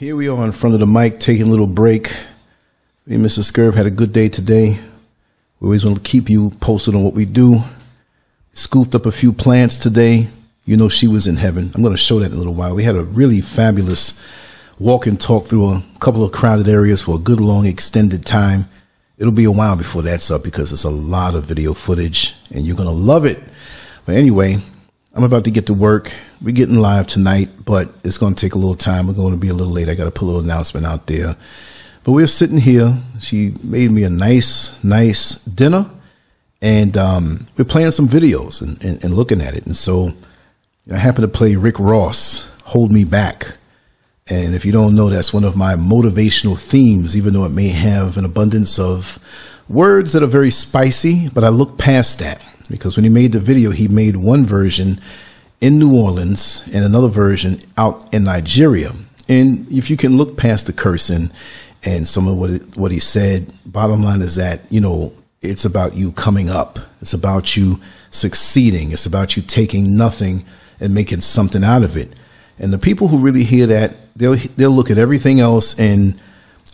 Here we are in front of the mic, taking a little break. Me and Mrs. Scurv had a good day today. We always want to keep you posted on what we do. Scooped up a few plants today. You know she was in heaven. I'm going to show that in a little while. We had a really fabulous walk and talk through a couple of crowded areas for a good long extended time. It'll be a while before that's up because it's a lot of video footage and you're going to love it. But anyway, I'm about to get to work. We're getting live tonight, but it's going to take a little time. We're going to be a little late. I got to put a little announcement out there. But we're sitting here. She made me a nice, nice dinner, and um, we're playing some videos and, and, and looking at it. And so I happen to play Rick Ross, Hold Me Back. And if you don't know, that's one of my motivational themes, even though it may have an abundance of words that are very spicy, but I look past that because when he made the video, he made one version in New Orleans and another version out in Nigeria. And if you can look past the cursing and some of what what he said, bottom line is that you know it's about you coming up. It's about you succeeding. It's about you taking nothing and making something out of it. And the people who really hear that, they'll they'll look at everything else and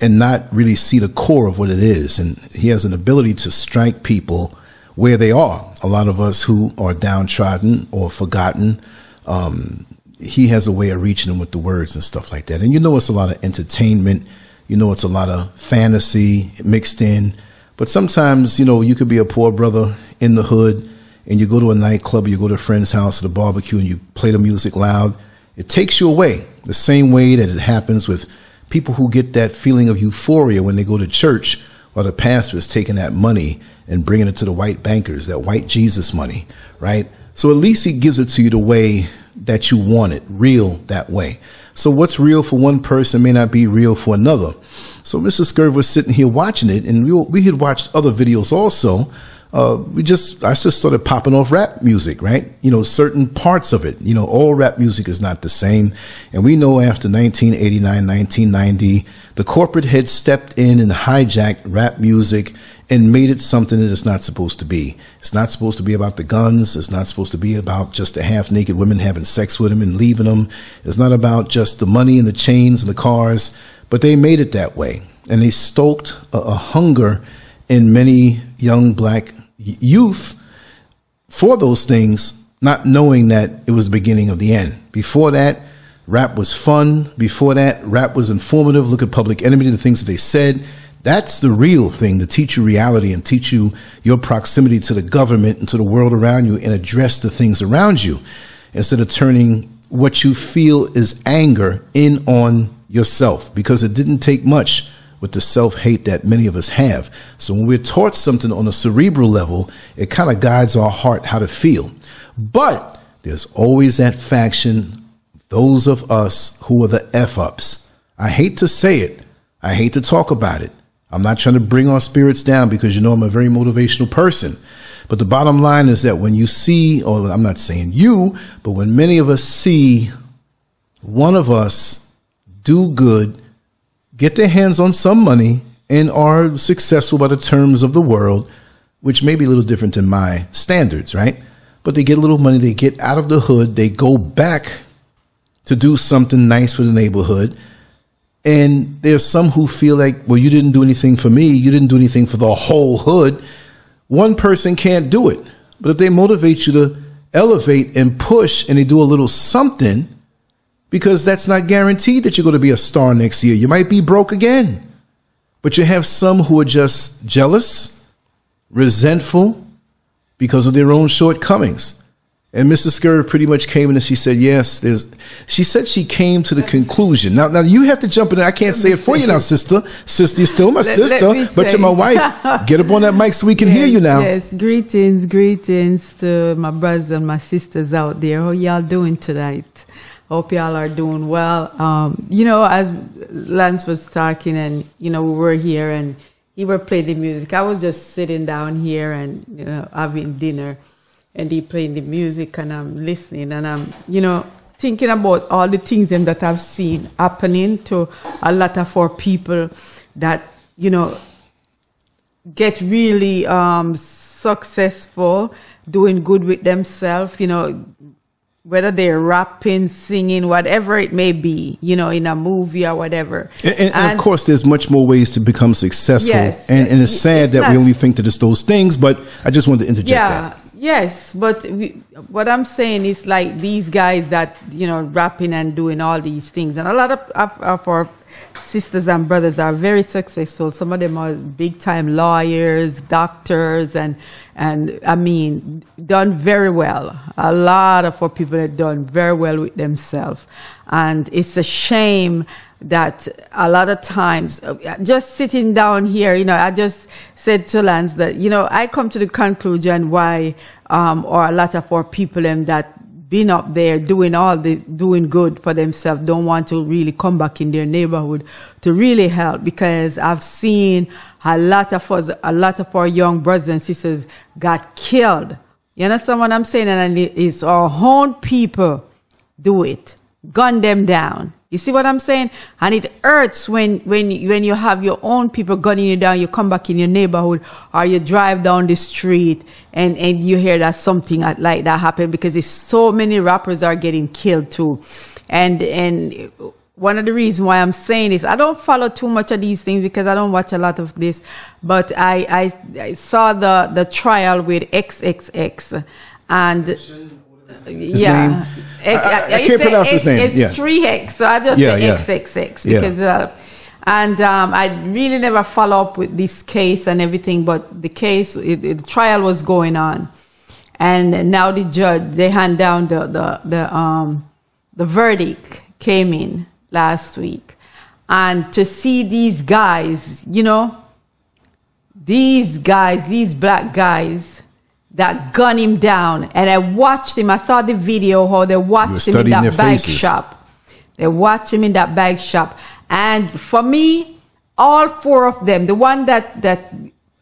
and not really see the core of what it is. And he has an ability to strike people where they are. A lot of us who are downtrodden or forgotten, um, he has a way of reaching them with the words and stuff like that. And you know, it's a lot of entertainment. You know, it's a lot of fantasy mixed in. But sometimes, you know, you could be a poor brother in the hood and you go to a nightclub or you go to a friend's house at a barbecue and you play the music loud. It takes you away the same way that it happens with people who get that feeling of euphoria when they go to church while the pastor is taking that money and bringing it to the white bankers, that white Jesus money, right? So at least he gives it to you the way that you want it, real that way. So what's real for one person may not be real for another. So Mr. Scurv was sitting here watching it, and we, we had watched other videos also. Uh, we just I just started popping off rap music, right? You know, certain parts of it. You know, all rap music is not the same, and we know after 1989, 1990, the corporate head stepped in and hijacked rap music and made it something that it's not supposed to be. It's not supposed to be about the guns. It's not supposed to be about just the half naked women having sex with him and leaving them. It's not about just the money and the chains and the cars, but they made it that way. And they stoked a, a hunger in many young black youth for those things, not knowing that it was the beginning of the end. Before that, rap was fun. Before that, rap was informative. Look at Public Enemy, the things that they said that's the real thing to teach you reality and teach you your proximity to the government and to the world around you and address the things around you instead of turning what you feel is anger in on yourself because it didn't take much with the self hate that many of us have. So when we're taught something on a cerebral level, it kind of guides our heart how to feel. But there's always that faction, those of us who are the F ups. I hate to say it, I hate to talk about it. I'm not trying to bring our spirits down because you know I'm a very motivational person. But the bottom line is that when you see, or I'm not saying you, but when many of us see one of us do good, get their hands on some money, and are successful by the terms of the world, which may be a little different than my standards, right? But they get a little money, they get out of the hood, they go back to do something nice for the neighborhood and there's some who feel like, well, you didn't do anything for me. You didn't do anything for the whole hood. One person can't do it. But if they motivate you to elevate and push and they do a little something, because that's not guaranteed that you're going to be a star next year. You might be broke again. But you have some who are just jealous, resentful because of their own shortcomings. And Mrs. Scurv pretty much came in and she said, yes, there's, she said she came to the conclusion. Now, now you have to jump in. I can't say it for you now, sister. Sister, you're still my let, sister, let but you're my wife. Get up on that mic so we can yes, hear you now. Yes, greetings, greetings to my brothers and my sisters out there. How y'all doing tonight? Hope y'all are doing well. Um, you know, as Lance was talking and, you know, we were here and he were playing the music. I was just sitting down here and, you know, having dinner and he playing the music and I'm listening and I'm, you know, thinking about all the things that I've seen happening to a lot of our people that, you know, get really um, successful, doing good with themselves, you know, whether they're rapping, singing, whatever it may be, you know, in a movie or whatever. And, and, and of course, there's much more ways to become successful. Yes. And, and it's sad It's that we only think that it's those things, but I just wanted to interject yeah that. yes but we, what i'm saying is like these guys that you know rapping and doing all these things and a lot of, of, of our sisters and brothers are very successful. Some of them are big time lawyers doctors and and i mean done very well. A lot of our people have done very well with themselves. And it's a shame that a lot of times just sitting down here you know i just said to lance that you know i come to the conclusion why um or a lot of our people them that been up there doing all the doing good for themselves don't want to really come back in their neighborhood to really help because i've seen a lot of us a lot of our young brothers and sisters got killed. You understand what i'm saying? And it's our own people do it gun them down. You see what i'm saying? And it hurts when when when you have your own people gunning you down you come back in your neighborhood or you drive down the street and and you hear that something like that happened because so many rappers are getting killed too. And and one of the reasons why I'm saying this, I don't follow too much of these things because I don't watch a lot of this. But I, I, I saw the, the trial with XXX and yeah. name? I- I- I It's can't pronounce his name, It's yeah. three X, so I just Yeah, say yeah. XXX Yeah. because, uh, and um, I really never follow up with this case and everything. But the case, it, it- the trial was going on, and now the judge they hand down the the the um the verdict came in last week, and to see these guys, you know, these guys, these black guys that gun him down. And I watched him. I saw the video how they watched him in that bike faces. shop. They watched him in that bike shop. And for me, all four of them, the one that, that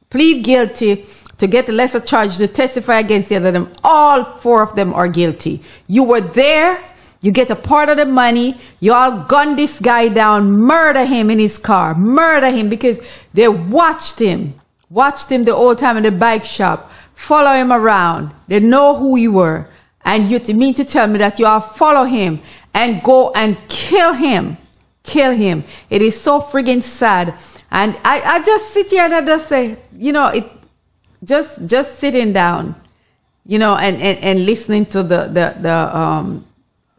plead guilty to get a lesser charge to testify against the other them, all four of them are guilty. You were there. You get a part of the money. You all gun this guy down, murder him in his car, murder him because they watched him, watched him the whole time in the bike shop, follow him around. They know who you were. And you mean to tell me that you all follow him and go and kill him, kill him. It is so friggin' sad. And I, I just sit here and I just say, you know, it, just, just sitting down, you know, and, and, and listening to the, the, the, um,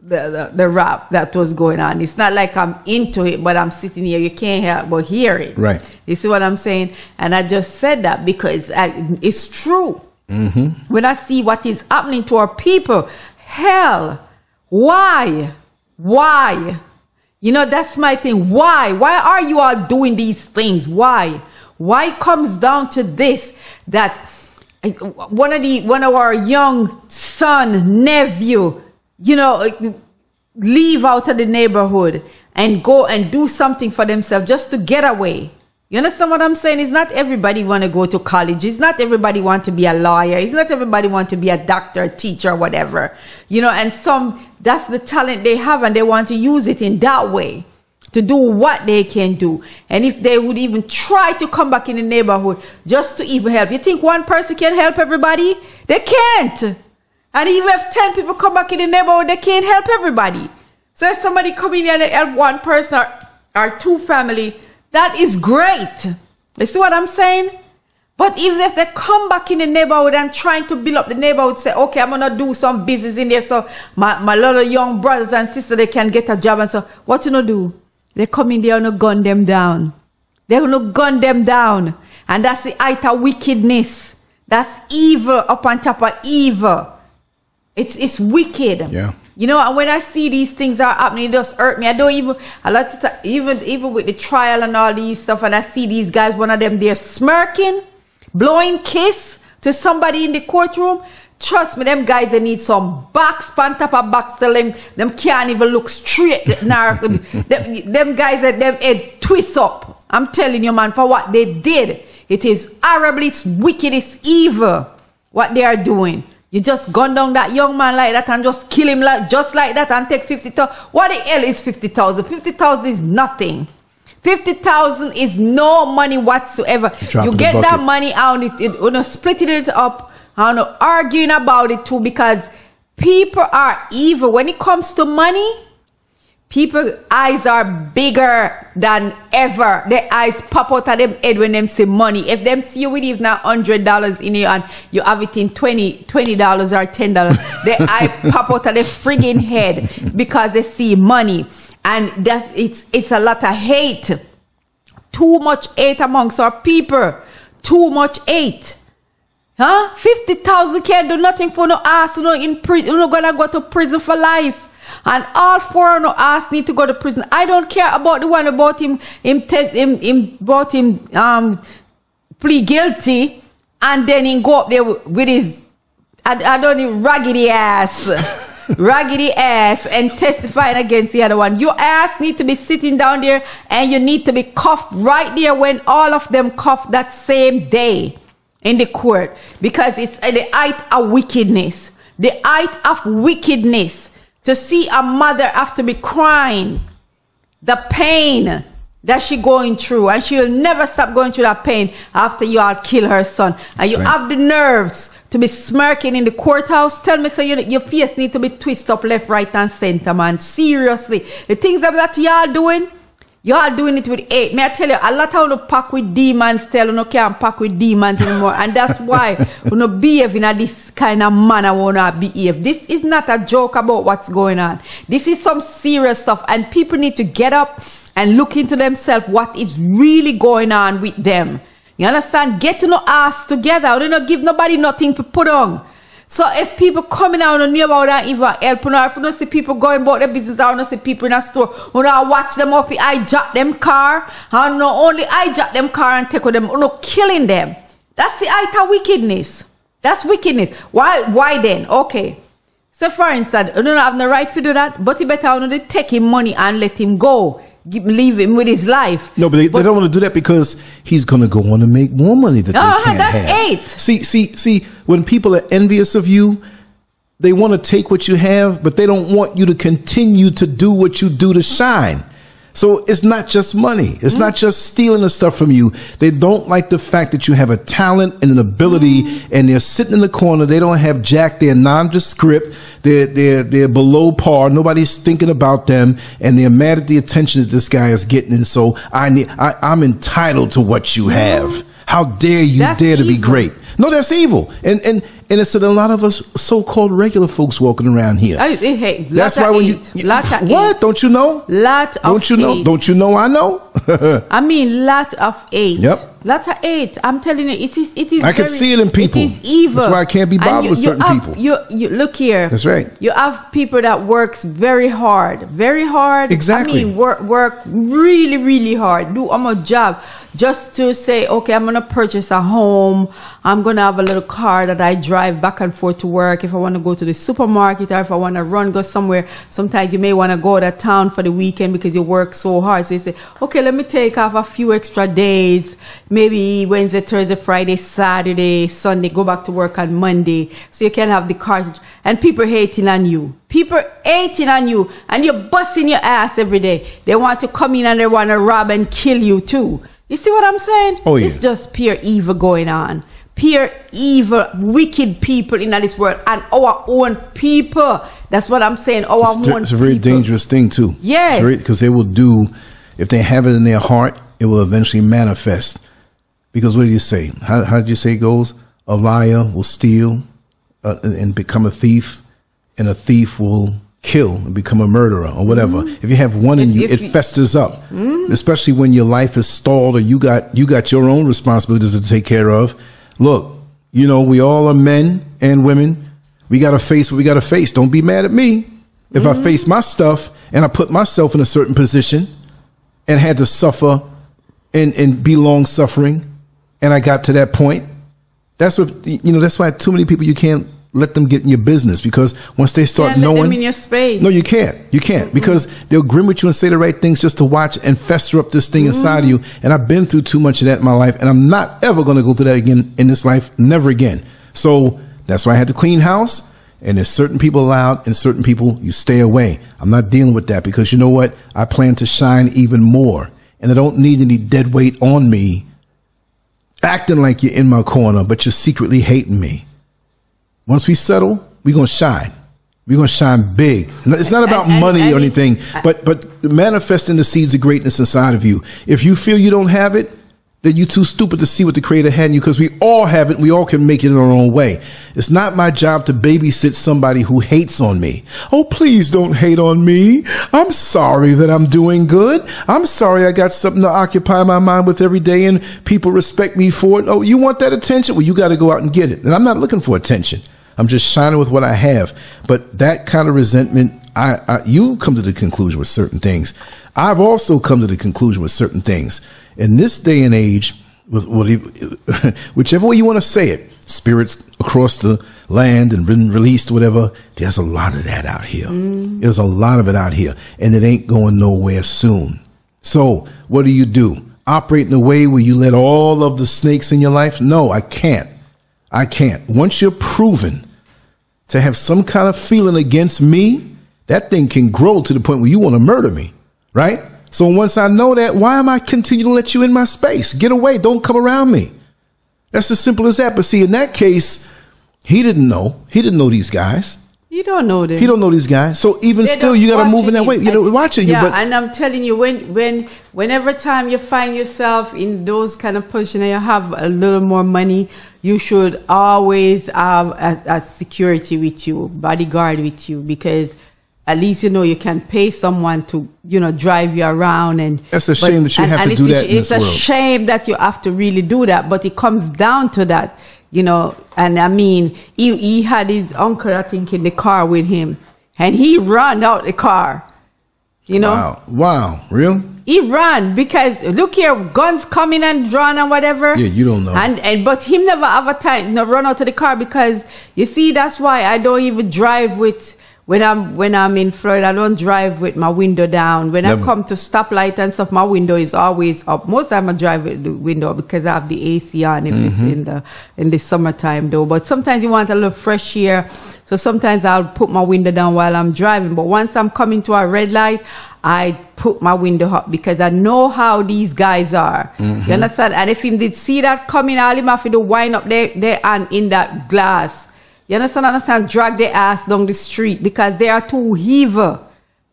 the, the, the rap that was going on. It's not like I'm into it, but I'm sitting here. You can't help but hear it. Right. You see what I'm saying? And I just said that because I, it's true. When I see what is happening to our people, hell, why? Why? You know, that's my thing. Why? Why are you all doing these things? Why? Why comes down to this that uh, one of the one of our young son, nephew, you know, leave out of the neighborhood and go and do something for themselves just to get away. You understand what I'm saying? It's not everybody want to go to college. It's not everybody want to be a lawyer. It's not everybody want to be a doctor, a teacher, whatever. You know, and some that's the talent they have and they want to use it in that way to do what they can do. And if they would even try to come back in the neighborhood just to even help, you think one person can help everybody? They can't. And even if 10 people come back in the neighborhood, they can't help everybody. So if somebody come in here and help one person or, or two family, that is great. You see what I'm saying? But even if they come back in the neighborhood and trying to build up the neighborhood, say, okay, I'm gonna do some business in there so my, my little young brothers and sisters they can get a job and so what you gonna do? They come in there and gonna gun them down. They're gonna gun them down. And that's the height of wickedness. That's evil up on top of evil. It's it's wicked. Yeah. You know, and when I see these things are happening, it just hurt me. I don't even a lot of time, even even with the trial and all these stuff, and I see these guys, one of them, they're smirking, blowing kiss to somebody in the courtroom. Trust me, them guys they need some box on top of box. Tell them them can't even look straight. Them, them guys that them head twist up. I'm telling you, man, for what they did, it is horribly it's wicked, it's evil what they are doing. You just gun down that young man like that and just kill him like just like that and take 50,000. What the hell is 50,000? 50,000 is nothing. 50,000 is no money whatsoever. Drop you get that money out, it, it, you know, splitting it up, I don't know, arguing about it too because People are evil. When it comes to money, people eyes are bigger than ever. Their eyes pop out of them head when them see money. If them see you with even a hundred dollars in your hand, you have it in 20 dollars or ten dollars. their eye pop out of their friggin' head because they see money. And that's it's it's a lot of hate. Too much hate amongst our people. Too much hate. Huh? 50,000 can't do nothing for no ass, you know, in prison, you know, gonna go to prison for life. And all four of ass need to go to prison. I don't care about the one about him, him, test, him, him, about him, um, plead guilty, and then he go up there with, with his, I, I don't know, raggedy ass. raggedy ass and testifying against the other one. Your ass need to be sitting down there and you need to be cuffed right there when all of them cuffed that same day in the court because it's the height of wickedness. The height of wickedness to see a mother have to be crying the pain that she going through. And she'll never stop going through that pain after you all kill her son. And That's you right. have the nerves to be smirking in the courthouse. Tell me so you, your face need to be twist up left right and center man. Seriously. The things that, that y'all doing Y'all doing it with hate. May I tell you, a lot of you pack with demons tell you no can't pack with demons anymore. and that's why you know behave in a this kind of manner wanna behave. This is not a joke about what's going on. This is some serious stuff. And people need to get up and look into themselves what is really going on with them. You understand? Get to know us together. We don't give nobody nothing to put on. So if people coming out on about that even help, you know, if you don't see people going about their business, you don't see people in a store, you know, watch them off, I hijack them car, and not only hijack them car and take with them, you know, killing them. That's the height of wickedness. That's wickedness. Why? Why then? Okay. So for instance, you don't have the right to do that, but you better only take him money and let him go. Give, leave him with his life. No, but they, they don't want to do that because he's going to go on and make more money that Ah, they can't that's have. eight. See, see, see. When people are envious of you, they want to take what you have, but they don't want you to continue to do what you do to shine. So it's not just money. It's mm-hmm. not just stealing the stuff from you. They don't like the fact that you have a talent and an ability mm-hmm. and they're sitting in the corner. They don't have jack. They're nondescript. They're, they're, they're below par. Nobody's thinking about them and they're mad at the attention that this guy is getting. And so I need, I, I'm entitled to what you have. How dare you That's dare to be great? No, that's evil. And, and, and it's a lot of us so-called regular folks walking around here. I, hey, That's why when you. Lot what don't you know? Lot Don't you know? Don't you know? I know. I mean, lot of hate. Yep. Lot of hate. I'm telling you, it is. It is. I can very- see it in people. It is evil. That's why I can't be bothered you- with you certain have- people. You, you look here. That's right. You have people that works very hard, very hard. Exactly. I mean, work work really, really hard. Do a job just to say, okay, I'm gonna purchase a home. I'm gonna have a little car that I drive back and forth to work. If I want to go to the supermarket or if I want to run, go somewhere. Sometimes you may want to go to town for the weekend because you work so hard. So you say, okay, let me take off a few extra days. Maybe Wednesday, Thursday, Friday, Saturday, Sunday. Go back to work on Monday, so you can have the car. And people hating on you. People hating on you, and you're busting your ass every day. They want to come in and they want to rob and kill you too. You see what I'm saying? Oh, yeah. It's just pure evil going on. Pure evil, wicked people in this world, and our own people. That's what I'm saying. Our It's, own it's a very people. dangerous thing too. Yeah, because they will do if they have it in their heart, it will eventually manifest. Because what do you say? How, how did you say it goes? A liar will steal uh, and, become a thief, and a thief will kill and become a murderer or whatever. If you have one in. If- you, if it you- festers up. Especially when your life is stalled or you got you got your own responsibilities to take care of. Look, you know we all are men and women. We got to face what we got to face. Don't be mad at me if Mm-hmm. I face my stuff and I put myself in a certain position and had to suffer and and be long suffering, and I got to that point. That's what you know. That's why too many people you can't let them get in your business because once they start Can't let them knowing in your space. no, you can't. You can't because they'll grin with you and say the right things just to watch and fester up this thing mm-hmm. inside of you. And I've been through too much of that in my life, and I'm not ever going to go through that again in this life. Never again. So that's why I had to clean house. And there's certain people allowed, and certain people you stay away. I'm not dealing with that because you know what? I plan to shine even more, and I don't need any dead weight on me, acting like you're in my corner, but you're secretly hating me. Once we settle, we're gonna shine. We're going to shine big. It's not about And- and- money and or anything, but but manifesting the seeds of greatness inside of you. If you feel you don't have it, then you're too stupid to see what the Creator had in you because we all have it. We all can make it in our own way. It's not my job to babysit somebody who hates on me. Oh, please don't hate on me. I'm sorry that I'm doing good. I'm sorry I got something to occupy my mind with every day and people respect me for it. Oh, you want that attention? Well, you got to go out and get it. And I'm not looking for attention. I'm just shining with what I have. But that kind of resentment, I, I you come to the conclusion with certain things. I've also come to the conclusion with certain things. In this day and age, with, with whichever way you want to say it, spirits across the land and been released, whatever. There's a lot of that out here. Mm. There's a lot of it out here, and it ain't going nowhere soon. So, what do you do? Operate in a way where you let all of the snakes in your life? No, I can't. I can't. Once you're proven to have some kind of feeling against me, that thing can grow to the point where you want to murder me, right? So once I know that, why am I continuing to let you in my space? Get away. Don't come around me. That's as simple as that. But see, in that case, he didn't know. He didn't know these guys. You don't know them. He don't know these guys. So even They're still, you got to move in that way. You know, watching yeah, you. But and I'm telling you, when when whenever time you find yourself in those kind of position and you have a little more money, you should always have a, a security with you, bodyguard with you, because at least you know you can pay someone to you know drive you around and That's a shame that you and- have and to do that it's this a world. shame that you have to really do that but it comes down to that you know and i mean he, he had his uncle i think in the car with him and he ran out the car you know wow, wow, real? he ran because look here, guns coming and drawn and whatever. Yeah, you don't know. And and but him never have a time no run out of the car because you see that's why I don't even drive with when I'm when I'm in Florida. I don't drive with my window down. When Never. I come to stoplight and stuff, my window is always up. Most time I drive with the window because I have the AC on if it's Mm-hmm. in the in the summertime though. But sometimes you want a little fresh air. So sometimes I'll put my window down while I'm driving. But once I'm coming to a red light, I put my window up because I know how these guys are. Mm-hmm. You understand? And if him did see that coming, all him have to wind up there, their hand in that glass. You understand? Understand? Drag their ass down the street because they are too evil.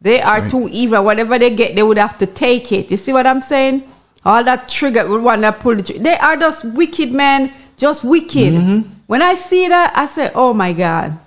They are right. too evil. Whatever they get, they would have to take it. You see what I'm saying? All that trigger would want to pull the trigger. They are just wicked, man. Just wicked. Mm-hmm. When I see that, I say, oh my God.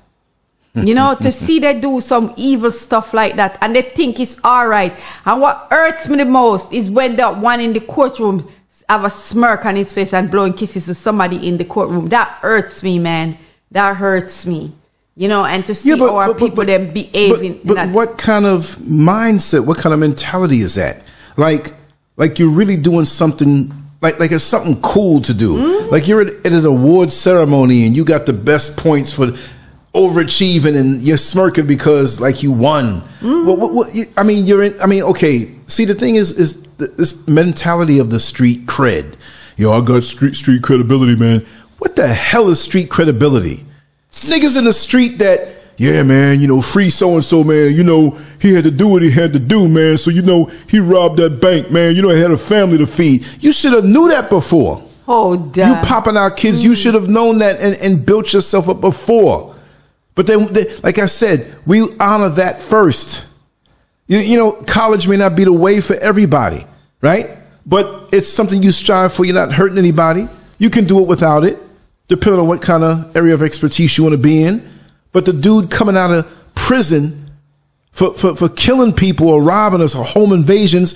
You know, to see they do some evil stuff like that and they think it's all right. And what hurts me the most is when that one in the courtroom have a smirk on his face and blowing kisses to somebody in the courtroom. That hurts me, man. That hurts me. You know, and to see our people them behaving. But, but what kind of mindset, what kind of mentality is that? Like, like you're really doing something. Like, like it's something cool to do. Mm-hmm. Like you're at, at an award ceremony and you got the best points for overachieving, and you're smirking because like you won. Mm-hmm. What, what, what, I mean, you're in. I mean, okay. See, the thing is, is this mentality of the street cred. Yo, I got street street credibility, man. What the hell is street credibility? niggas in the street that yeah man you know free so and so man you know he had to do what he had to do man. So you know he robbed that bank man. You know he had a family to feed. You should have knew that before. Oh, damn. you popping out kids you mm. should have known that and, and built yourself up before. But then they, like i said we honor that first. You, you know college may not be the way for everybody right? But it's something you strive for. You're not hurting anybody. You can do it without it depending on what kind of area of expertise you want to be in but the dude coming out of prison for, for, for killing people or robbing us or home invasions,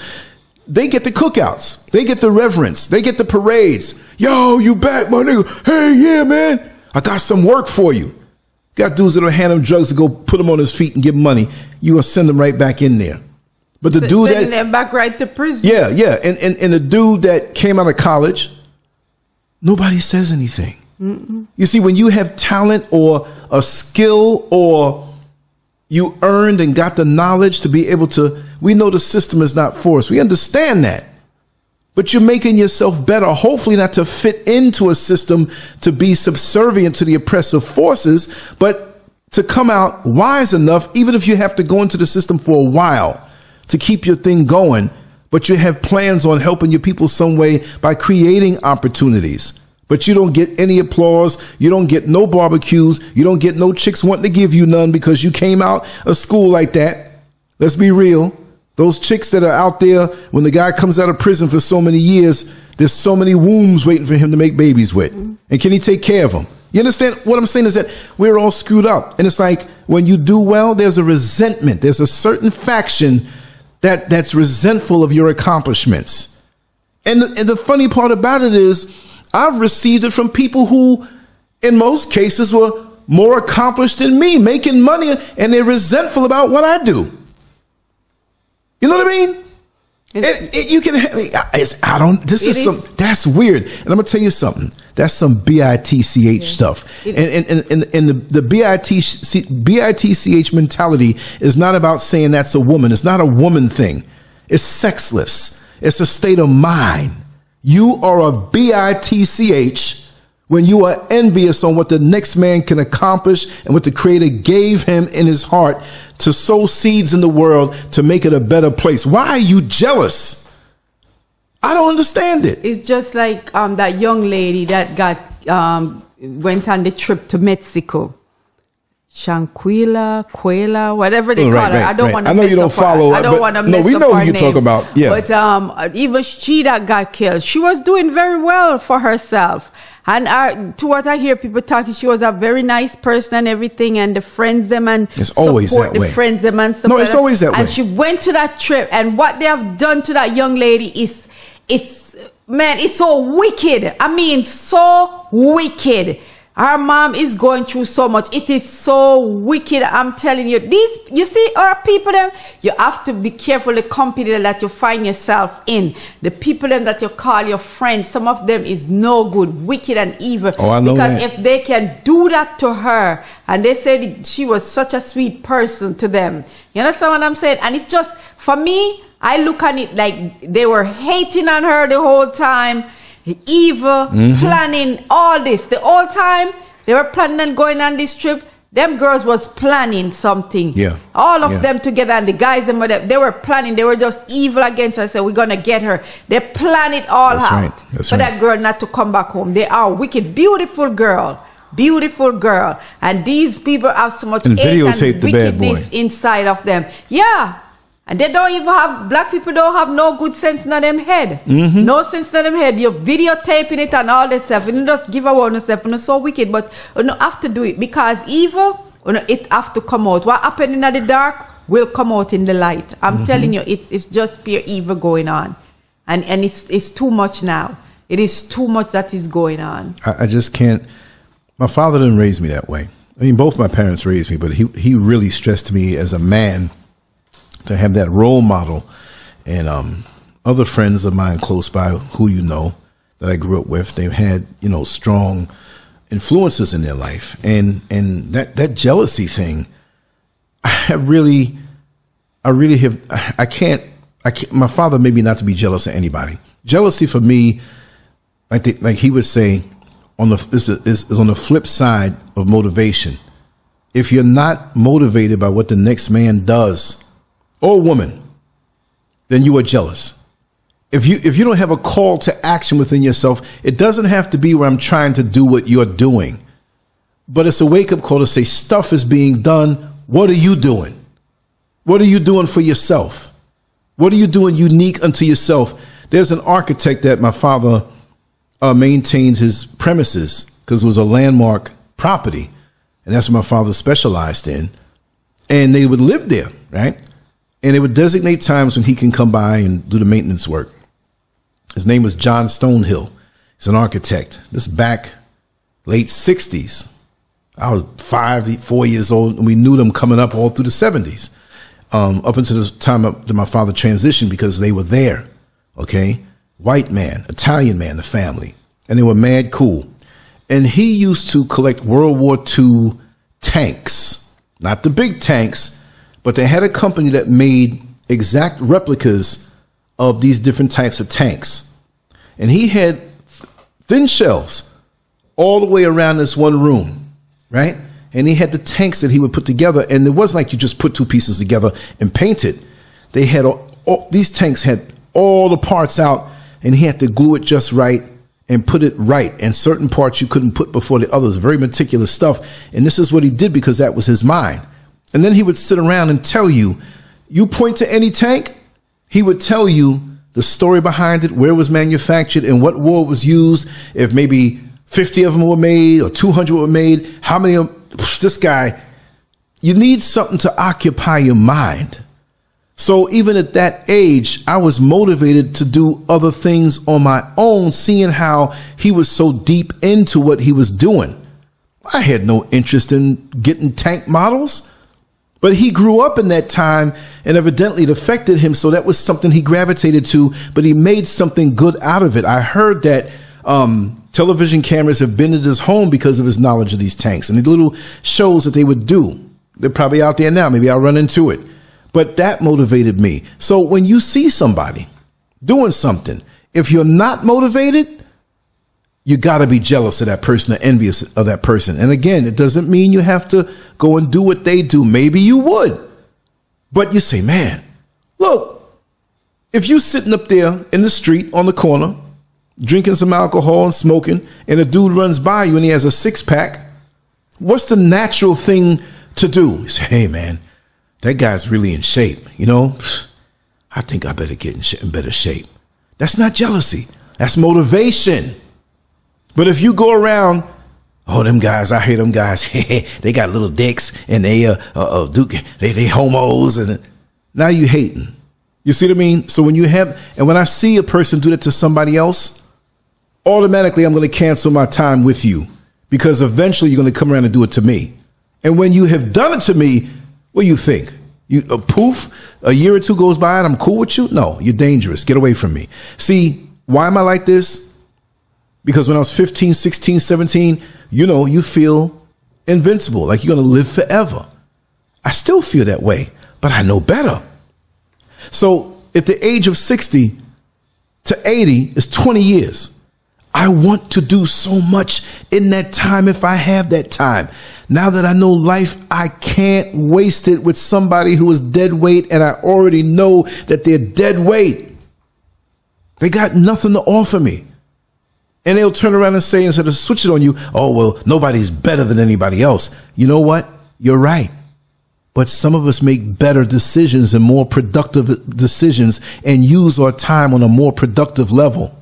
they get the cookouts. They get the reverence. They get the parades. Yo, you back, my nigga. Hey, yeah, man. I got some work for you. Got dudes that'll hand him drugs to go put him on his feet and give him money. You will send him right back in there. But the dude Sending that, them back right to prison. yeah, yeah. And, and, and the dude that came out of college, nobody says anything. You see, when you have talent or a skill or you earned and got the knowledge to be able to, we know the system is not for us. We understand that. But you're making yourself better, hopefully not to fit into a system to be subservient to the oppressive forces, but to come out wise enough, even if you have to go into the system for a while to keep your thing going, but you have plans on helping your people some way by creating opportunities, but you don't get any applause. You don't get no barbecues. You don't get no chicks wanting to give you none because you came out of school like that. Let's be real. Those chicks that are out there when the guy comes out of prison for so many years, there's so many wombs waiting for him to make babies with. And can he take care of them? You understand? What I'm saying is that we're all screwed up. And it's like when you do well, there's a resentment. There's a certain faction that, that's resentful of your accomplishments. And the, and the funny part about it is, I've received it from people who, in most cases, were more accomplished than me, making money, and they're resentful about what I do. You know what I mean? It, it, you can. It's, I don't. This is, is, some. That's weird. And I'm gonna tell you something. That's some bitch yeah. stuff. It, and, and and and the the bitch bitch mentality is not about saying that's a woman. It's not a woman thing. It's sexless. It's a state of mind. You are a bitch when you are envious on what the next man can accomplish and what the creator gave him in his heart to sow seeds in the world to make it a better place. Why are you jealous? I don't understand it. It's just like um, that young lady that got um, went on the trip to Mexico. Shanquila, Quela, whatever they oh, right, call right, it. I don't right. want to. I know you don't follow. Her. I don't want to. No, we know who you talk about. Yeah, but um, even she that got killed, she was doing very well for herself. And I, to what I hear people talking, she was a very nice person and everything, and the friends them and it's always that way. the way. friends them and No, it's always that and way. And she went to that trip, and what they have done to that young lady is, is man, it's so wicked. I mean, so wicked. Our mom is going through so much. It is so wicked. I'm telling you. These, you see, our people, them, you have to be careful the company that you find yourself in. The people them that you call your friends, some of them is no good, wicked and evil. Oh, I know Because that. if they can do that to her, and they said she was such a sweet person to them. You understand what I'm saying? And it's just, for me, I look at it like they were hating on her the whole time evil, mm-hmm. planning all this. The whole time they were planning on going on this trip, them girls was planning something. Yeah. All of yeah. them together and the guys and whatever, they were planning. They were just evil against us. Said we're gonna get her. They plan it all That's out right. That's for right. that girl not to come back home. They are wicked, beautiful girl. Beautiful girl, and these people have so much and videotape and the bad boy. wickedness inside of them. Yeah, and they don't even have, black people don't have no good sense in them head. Mm-hmm. No sense in them head. You're videotaping it and all this stuff. And you just give away on yourself. And it's so wicked. But you know, have to do it because evil, you know, it have to come out. What happened in the dark will come out in the light. I'm mm-hmm. telling you, it's, it's just pure evil going on. And, and it's, it's too much now. It is too much that is going on. I, I just can't. My father didn't raise me that way. I mean, both my parents raised me, but he, he really stressed to me as a man to have that role model and um, other friends of mine close by who you know that I grew up with, they've had, you know, strong influences in their life. And and that, that jealousy thing, I really I really have I can't I can't, my father made me not to be jealous of anybody. Jealousy for me, like the, like he would say, on the is, is, is on the flip side of motivation. If you're not motivated by what the next man does, or woman, then you are jealous. If you if you don't have a call to action within yourself, it doesn't have to be where I'm trying to do what you're doing. But it's a wake up call to say stuff is being done. What are you doing? What are you doing for yourself? What are you doing unique unto yourself? There's an architect that my father uh, maintains his premises because it was a landmark property, and that's what my father specialized in. And they would live there, right? And it would designate times when he can come by and do the maintenance work. His name was John Stonehill. He's an architect. This back late 60s. I was five, four years old, and we knew them coming up all through the 70s, um, up until the time that my father transitioned because they were there. Okay. White man, Italian man, the family. And they were mad cool. And he used to collect World War II tanks, not the big tanks, but they had a company that made exact replicas of these different types of tanks. And he had thin shelves all the way around this one room, right? And he had the tanks that he would put together. And it wasn't like you just put two pieces together and paint it. They had all, all, these tanks had all the parts out, and he had to glue it just right and put it right. And certain parts you couldn't put before the others. Very meticulous stuff. And this is what he did because that was his mind. And then he would sit around and tell you, you point to any tank, he would tell you the story behind it, where it was manufactured, and what war was used. If maybe 50 of them were made or 200 were made, how many of this guy, you need something to occupy your mind. So even at that age, I was motivated to do other things on my own, seeing how he was so deep into what he was doing. I had no interest in getting tank models, but he grew up in that time and evidently it affected him. So that was something he gravitated to, but he made something good out of it. I heard that, um, television cameras have been at his home because of his knowledge of these tanks and the little shows that they would do. They're probably out there now. Maybe I'll run into it. But that motivated me. So when you see somebody doing something, if you're not motivated, you got to be jealous of that person or envious of that person. And again, it doesn't mean you have to go and do what they do. Maybe you would. But you say, man, look, if you're sitting up there in the street on the corner, drinking some alcohol and smoking, and a dude runs by you and he has a six pack, what's the natural thing to do? You say, hey, man, that guy's really in shape. You know, I think I better get in better shape. That's not jealousy. That's motivation. But if you go around, oh, them guys, I hear them guys. they got little dicks and they uh, uh, uh Duke, they they homos, and now you hating. You see what I mean? So when you have, and when I see a person do that to somebody else, automatically I'm going to cancel my time with you because eventually you're going to come around and do it to me. And when you have done it to me, what do you think? You a poof, a year or two goes by and I'm cool with you? No, you're dangerous. Get away from me. See, why am I like this? Because when I was 15, 16, 17, you know, you feel invincible, like you're going to live forever. I still feel that way, but I know better. So at the age of 60 to 80 is 20 years. I want to do so much in that time if I have that time. Now that I know life, I can't waste it with somebody who is dead weight and I already know that they're dead weight. They got nothing to offer me. And they'll turn around and say, instead of switch it on you, oh, well, nobody's better than anybody else. You know what? You're right. But some of us make better decisions and more productive decisions and use our time on a more productive level.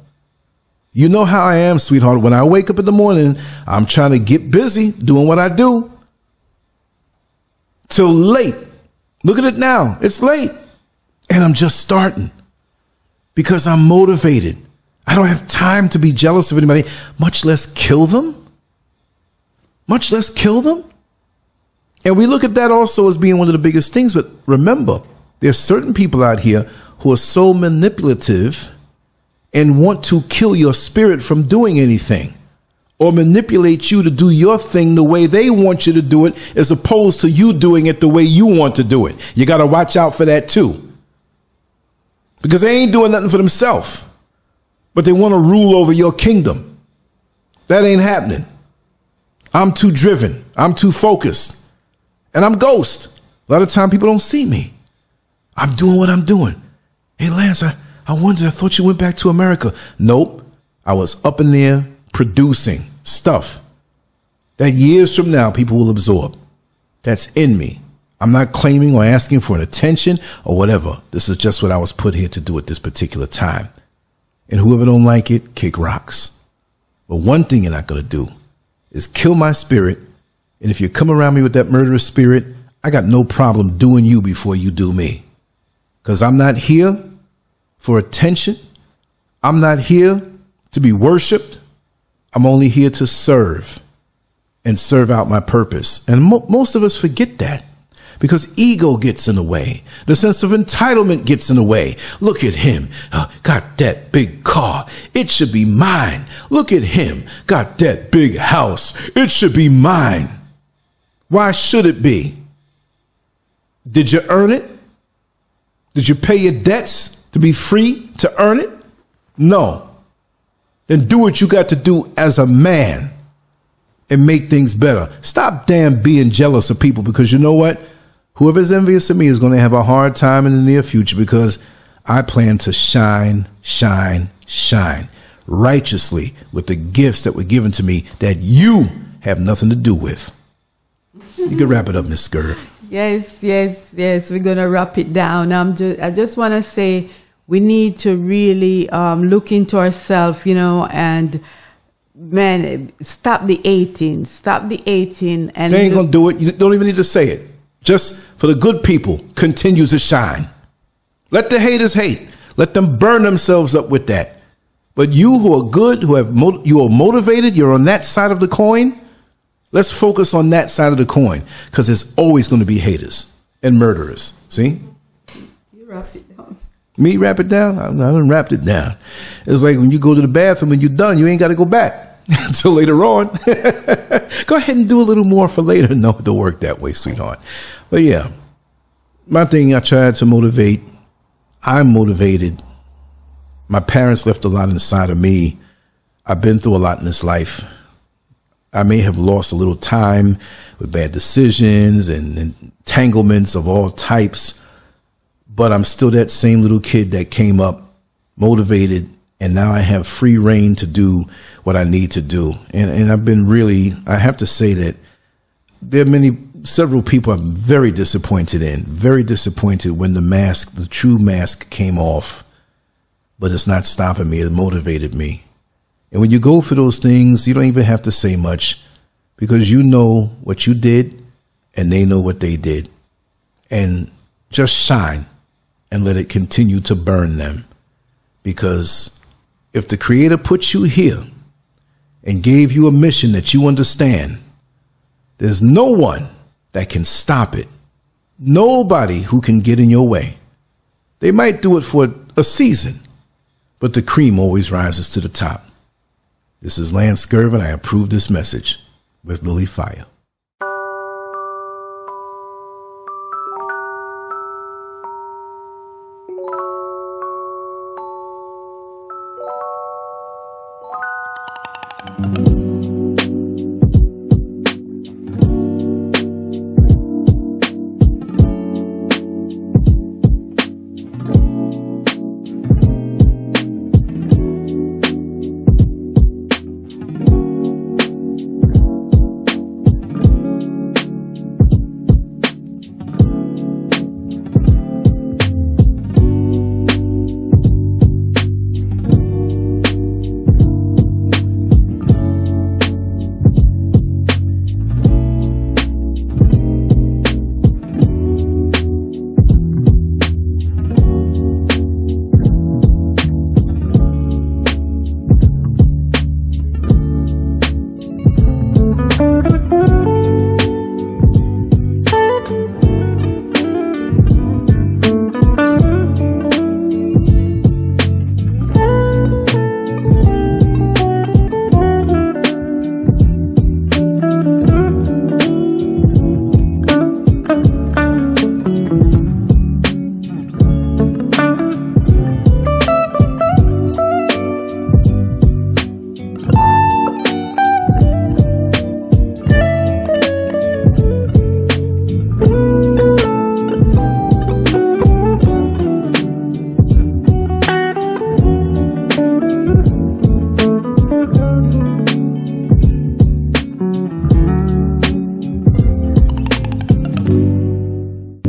You know how I am, sweetheart. When I wake up in the morning, I'm trying to get busy doing what I do till late. Look at it now. It's late. And I'm just starting because I'm motivated. I don't have time to be jealous of anybody, much less kill them. Much less kill them. And we look at that also as being one of the biggest things. But remember, there's certain people out here who are so manipulative and want to kill your spirit from doing anything or manipulate you to do your thing the way they want you to do it as opposed to you doing it the way you want to do it. You got to watch out for that too. Because they ain't doing nothing for themselves, but they want to rule over your kingdom. That ain't happening. I'm too driven. I'm too focused. And I'm ghost. A lot of time people don't see me. I'm doing what I'm doing. Hey, Lance, I, I wondered, I thought you went back to America. Nope. I was up in there producing stuff that years from now people will absorb. That's in me. I'm not claiming or asking for an attention or whatever. This is just what I was put here to do at this particular time. And whoever don't like it, kick rocks. But one thing you're not going to do is kill my spirit. And if you come around me with that murderous spirit, I got no problem doing you before you do me. Cause I'm not here for attention. I'm not here to be worshiped. I'm only here to serve and serve out my purpose. And mo- most of us forget that because ego gets in the way. The sense of entitlement gets in the way. Look at him. Uh, got that big car. It should be mine. Look at him. Got that big house. It should be mine. Why should it be? Did you earn it? Did you pay your debts? to be free to earn it? No. Then do what you got to do as a man and make things better. Stop damn being jealous of people because you know what? Whoever's envious of me is going to have a hard time in the near future because I plan to shine, shine, shine. righteously with the gifts that were given to me that you have nothing to do with. You can wrap it up, Miss Scurv. Yes, yes, yes. We're gonna wrap it down. I'm just, I just want to say we need to really um, look into ourselves, you know, and man, stop the 18, stop the 18, and They ain't gonna do it. You don't even need to say it. Just for the good people, continue to shine. Let the haters hate. Let them burn themselves up with that. But you who are good, who have mo- you are motivated, you're on that side of the coin. Let's focus on that side of the coin because there's always going to be haters and murderers. See? You wrap it down. Me wrap it down? I, I done wrapped it down. It's like when you go to the bathroom and you're done, you ain't got to go back until later on. go ahead and do a little more for later. No, it don't work that way, sweetheart. But yeah, my thing, I tried to motivate. I'm motivated. My parents left a lot inside of me. I've been through a lot in this life. I may have lost a little time with bad decisions and entanglements of all types but I'm still that same little kid that came up motivated and now I have free reign to do what I need to do. And and I've been really I have to say that there are many several people I'm very disappointed in, very disappointed when the mask, the true mask came off. But it's not stopping me, it motivated me. And when you go for those things, you don't even have to say much because you know what you did and they know what they did. And just shine and let it continue to burn them. Because if the Creator put you here and gave you a mission that you understand, there's no one that can stop it. Nobody who can get in your way. They might do it for a season, but the cream always rises to the top. This is Lance Scurvin. I approve this message with LilyFiyah.